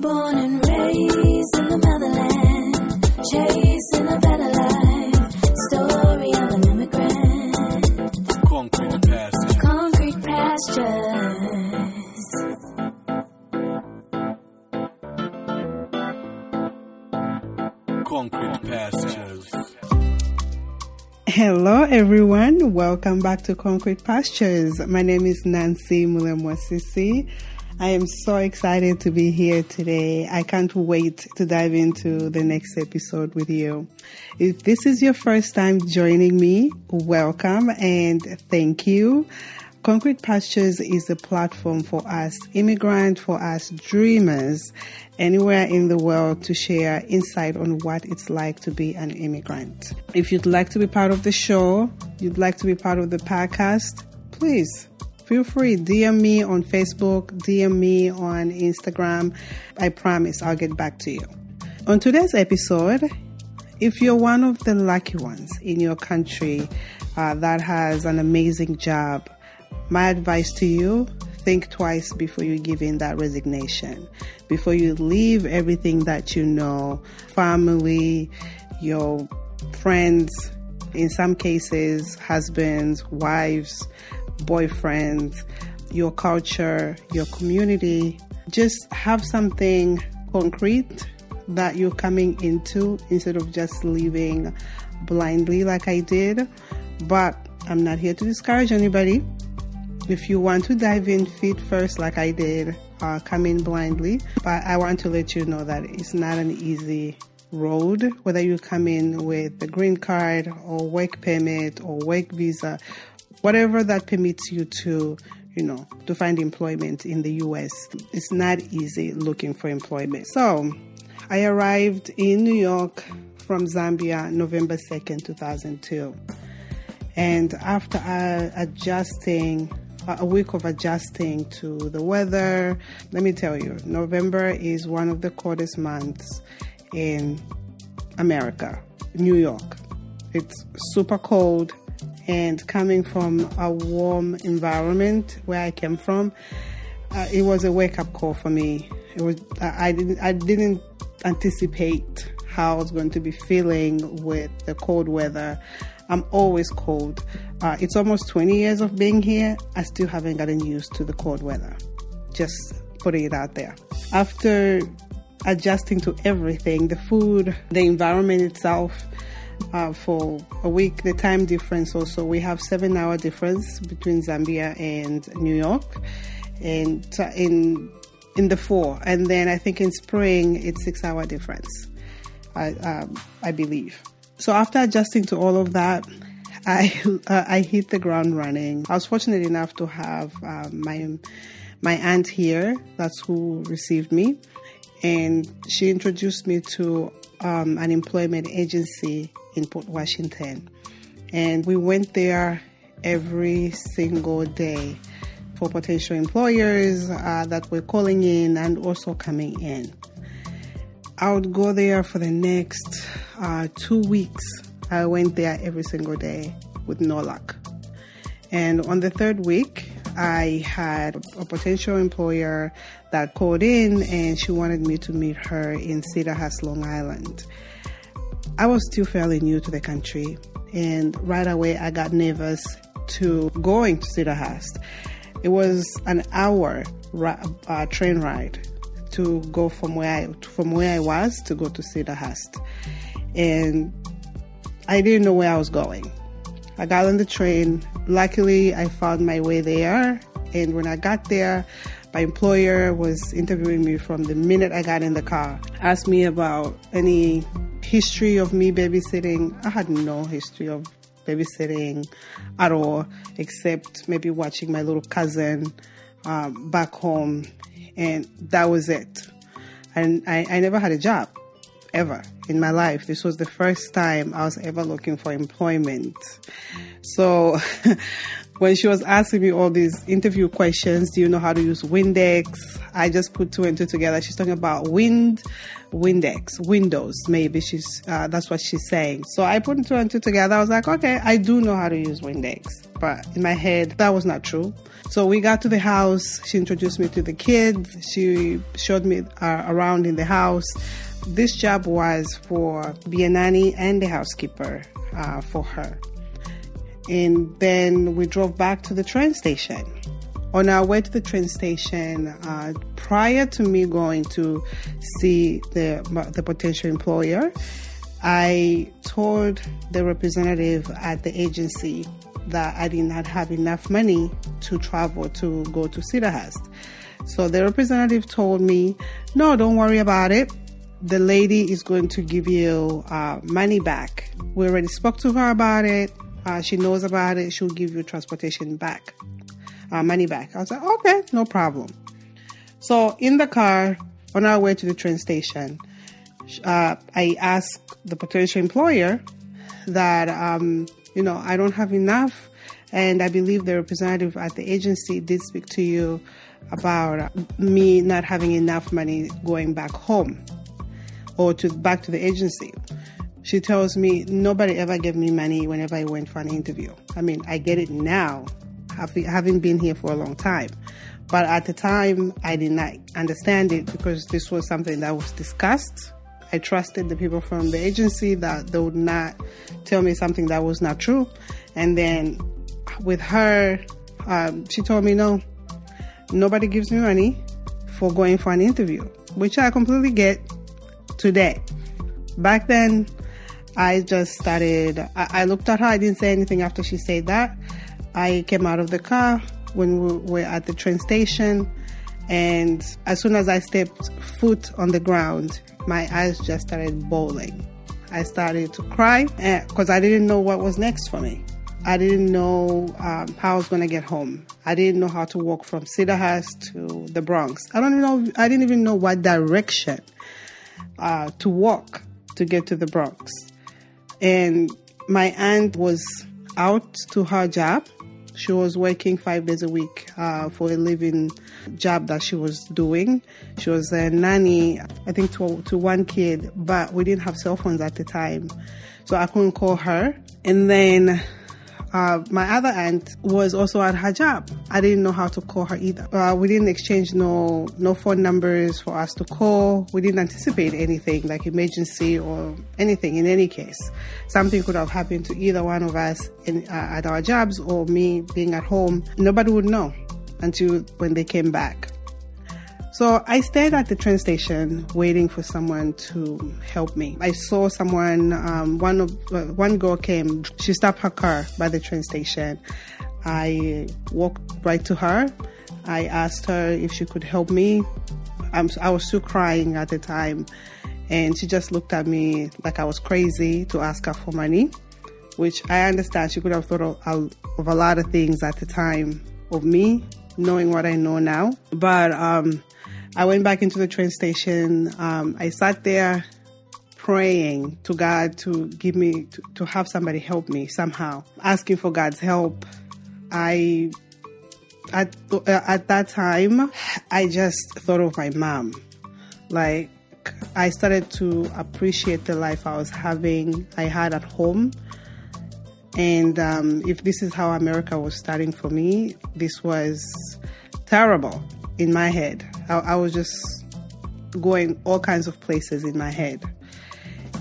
Born and raised in the motherland, chasing a better life. Story of an immigrant, Concrete pastures. concrete pastures. Concrete pastures. Hello, everyone. Welcome back to Concrete Pastures. My name is Nancy Mulemwasisi. I am so excited to be here today. I can't wait to dive into the next episode with you. If this is your first time joining me, welcome and thank you. Concrete Pastures is a platform for us immigrant, for us dreamers, anywhere in the world to share insight on what it's like to be an immigrant. If you'd like to be part of the show, you'd like to be part of the podcast, please feel free. DM me on Facebook, DM me on Instagram. I promise I'll get back to you. On today's episode, if you're one of the lucky ones in your country uh, that has an amazing job, my advice to you think twice before you give in that resignation, before you leave everything that you know family, your friends, in some cases, husbands, wives, boyfriends, your culture, your community. Just have something concrete that you're coming into instead of just leaving blindly like I did. But I'm not here to discourage anybody. If you want to dive in feet first, like I did, uh, come in blindly. But I want to let you know that it's not an easy road, whether you come in with a green card or work permit or work visa, whatever that permits you to, you know, to find employment in the US. It's not easy looking for employment. So I arrived in New York from Zambia November 2nd, 2002. And after uh, adjusting, a week of adjusting to the weather, let me tell you, November is one of the coldest months in America, New York. It's super cold, and coming from a warm environment where I came from, uh, it was a wake up call for me. It was I didn't I didn't anticipate how I was going to be feeling with the cold weather. I'm always cold. Uh, it's almost 20 years of being here. I still haven't gotten used to the cold weather. Just putting it out there. After adjusting to everything the food, the environment itself, uh, for a week, the time difference also. We have seven hour difference between Zambia and New York, and uh, in in the fall, and then I think in spring it's six hour difference. I um, I believe. So after adjusting to all of that, I uh, I hit the ground running. I was fortunate enough to have um, my my aunt here. That's who received me, and she introduced me to um, an employment agency in Port Washington, and we went there every single day for potential employers uh, that were calling in and also coming in. I would go there for the next uh, two weeks. I went there every single day with no luck. And on the third week, I had a potential employer that called in and she wanted me to meet her in Cedarhurst, Long Island. I was still fairly new to the country, and right away I got nervous to going to Cedarhurst. It was an hour uh, train ride to go from where I from where I was to go to Cedarhurst, and I didn't know where I was going. I got on the train. Luckily, I found my way there, and when I got there, my employer was interviewing me from the minute I got in the car. Asked me about any history of me babysitting. I had no history of babysitting at all, except maybe watching my little cousin um, back home, and that was it. And I, I never had a job ever in my life. This was the first time I was ever looking for employment. So when she was asking me all these interview questions, do you know how to use Windex? I just put two and two together. She's talking about wind, Windex, Windows, maybe she's, uh, that's what she's saying. So I put two and two together. I was like, okay, I do know how to use Windex. but in my head, that was not true. So we got to the house. She introduced me to the kids. She showed me uh, around in the house. This job was for be a nanny and a housekeeper uh, for her. And then we drove back to the train station. On our way to the train station, uh, prior to me going to see the the potential employer, I told the representative at the agency that I did not have enough money to travel to go to Cedarhurst. So the representative told me, "No, don't worry about it. The lady is going to give you uh, money back. We already spoke to her about it. Uh, she knows about it. She'll give you transportation back, uh, money back." I was like, "Okay, no problem." So in the car on our way to the train station, uh, I asked the potential employer that, um, you know, I don't have enough. And I believe the representative at the agency did speak to you about me not having enough money going back home or to back to the agency. She tells me nobody ever gave me money whenever I went for an interview. I mean, I get it now, having been here for a long time. But at the time, I did not understand it because this was something that was discussed I trusted the people from the agency that they would not tell me something that was not true. And then with her, um, she told me, no, nobody gives me money for going for an interview, which I completely get today. Back then, I just started, I, I looked at her, I didn't say anything after she said that. I came out of the car when we were at the train station. And as soon as I stepped foot on the ground, my eyes just started bawling. I started to cry because eh, I didn't know what was next for me. I didn't know um, how I was going to get home. I didn't know how to walk from Cedarhurst to the Bronx. I don't know. I didn't even know what direction uh, to walk to get to the Bronx. And my aunt was out to her job she was working five days a week uh, for a living job that she was doing. She was a nanny, I think, to, to one kid, but we didn't have cell phones at the time. So I couldn't call her. And then uh, my other aunt was also at her job. I didn't know how to call her either. Uh, we didn't exchange no no phone numbers for us to call. We didn't anticipate anything like emergency or anything. In any case, something could have happened to either one of us in, uh, at our jobs or me being at home. Nobody would know until when they came back. So I stayed at the train station waiting for someone to help me. I saw someone, um, one of uh, one girl came. She stopped her car by the train station. I walked right to her. I asked her if she could help me. I'm, I was still crying at the time, and she just looked at me like I was crazy to ask her for money, which I understand. She could have thought of, of a lot of things at the time of me, knowing what I know now. But um, I went back into the train station. Um, I sat there praying to God to give me, to, to have somebody help me somehow, asking for God's help. I, at, at that time, I just thought of my mom. Like, I started to appreciate the life I was having, I had at home. And um, if this is how America was starting for me, this was terrible in my head. I, I was just going all kinds of places in my head.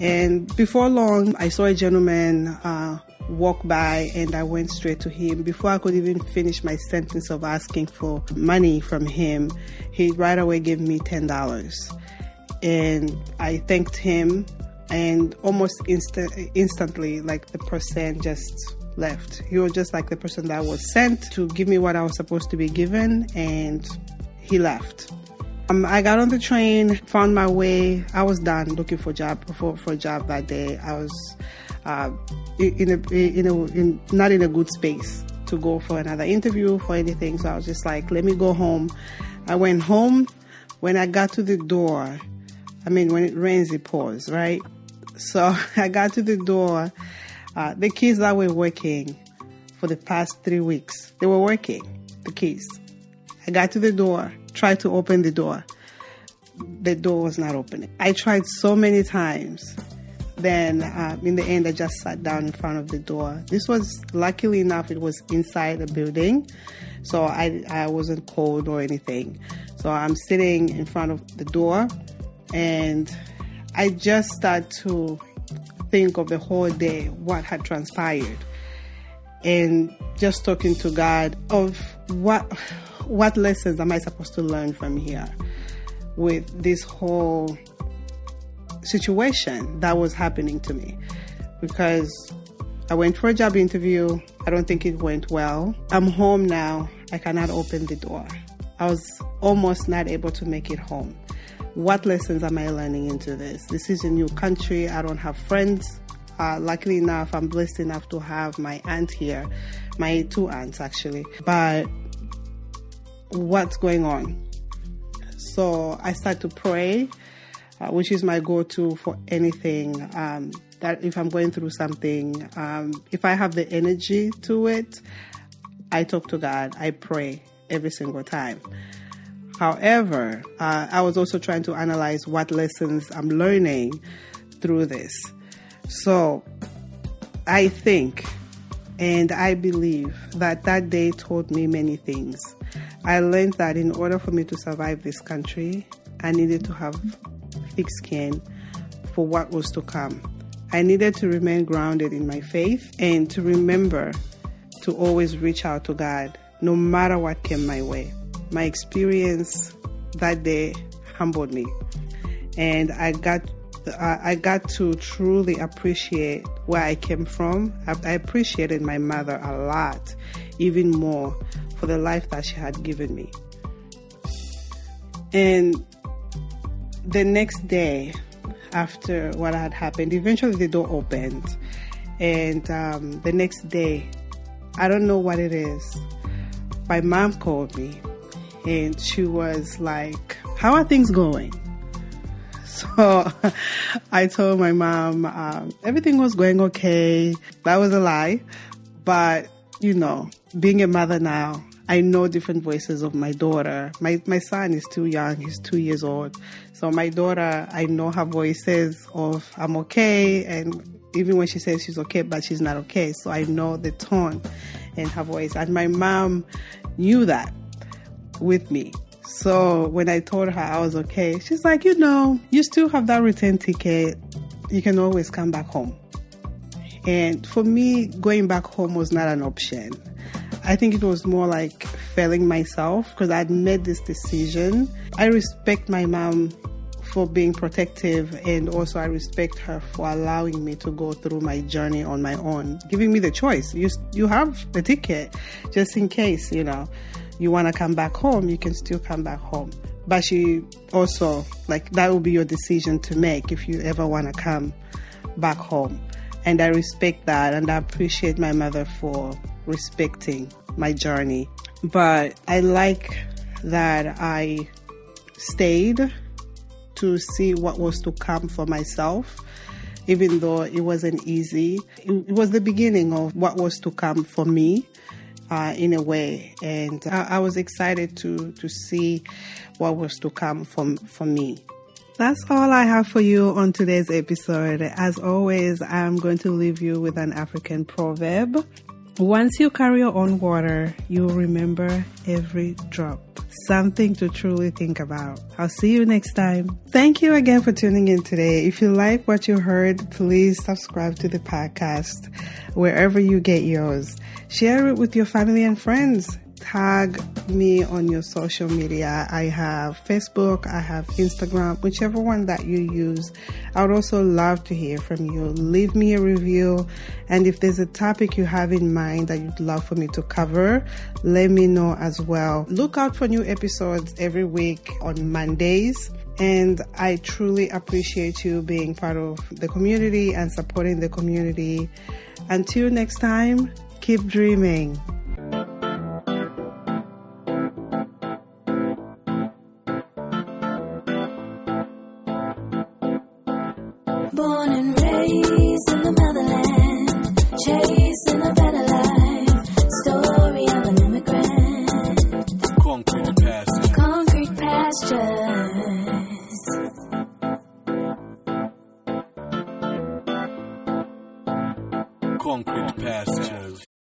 And before long, I saw a gentleman uh, walk by and I went straight to him. Before I could even finish my sentence of asking for money from him, he right away gave me $10. And I thanked him and almost instant, instantly, like the person just left. He was just like the person that was sent to give me what I was supposed to be given and he left. Um, I got on the train, found my way. I was done looking for job for, for a job that day. I was uh, in a in a in, not in a good space to go for another interview for anything. So I was just like, let me go home. I went home. When I got to the door, I mean, when it rains, it pours, right? So I got to the door. Uh, the kids that were working for the past three weeks, they were working. The kids I got to the door, tried to open the door. The door was not opening. I tried so many times. then uh, in the end, I just sat down in front of the door. This was luckily enough, it was inside a building, so I, I wasn't cold or anything. So I'm sitting in front of the door, and I just start to think of the whole day, what had transpired, and just talking to God of what what lessons am I supposed to learn from here with this whole situation that was happening to me because I went for a job interview. I don't think it went well. I'm home now. I cannot open the door. I was almost not able to make it home. What lessons am I learning into this? This is a new country. I don't have friends. Uh, luckily enough, I'm blessed enough to have my aunt here, my two aunts actually. But what's going on? So I start to pray, uh, which is my go to for anything. Um, that if I'm going through something, um, if I have the energy to it, I talk to God, I pray every single time. However, uh, I was also trying to analyze what lessons I'm learning through this. So I think and I believe that that day taught me many things. I learned that in order for me to survive this country, I needed to have thick skin for what was to come. I needed to remain grounded in my faith and to remember to always reach out to God no matter what came my way. My experience that day humbled me, and I got I got to truly appreciate where I came from. I appreciated my mother a lot, even more for the life that she had given me. And the next day, after what had happened, eventually the door opened. And um, the next day, I don't know what it is. My mom called me and she was like, How are things going? So I told my mom um, everything was going okay. That was a lie. But, you know, being a mother now, I know different voices of my daughter. My, my son is too young, he's two years old. So my daughter, I know her voices of I'm okay. And even when she says she's okay, but she's not okay. So I know the tone in her voice. And my mom knew that with me. So when I told her I was okay, she's like, you know, you still have that return ticket. You can always come back home. And for me, going back home was not an option. I think it was more like failing myself because I'd made this decision. I respect my mom for being protective and also I respect her for allowing me to go through my journey on my own, giving me the choice. You you have the ticket just in case, you know you want to come back home, you can still come back home. But she also, like, that will be your decision to make if you ever want to come back home. And I respect that and I appreciate my mother for respecting my journey. But I like that I stayed to see what was to come for myself even though it wasn't easy. It, was the beginning of what was to come for me uh, in a way. And I, I, was excited to, to see what was to come from, from me. That's all I have for you on today's episode. As always, I'm going to leave you with an African proverb. Once you carry your own water, you'll remember every drop. Something to truly think about. I'll see you next time. Thank you again for tuning in today. If you like what you heard, please subscribe to the podcast wherever you get yours. Share it with your family and friends tag me on your social media. I have Facebook, I have Instagram, whichever one that you use. I would also love to hear from you. Leave me a review. And if there's a topic you have in mind that you'd love for me to cover, let me know as well. Look out for new episodes every week on Mondays. And I truly appreciate you being part of the community and supporting the community. Until next time, keep dreaming. born and raised in the motherland. Chase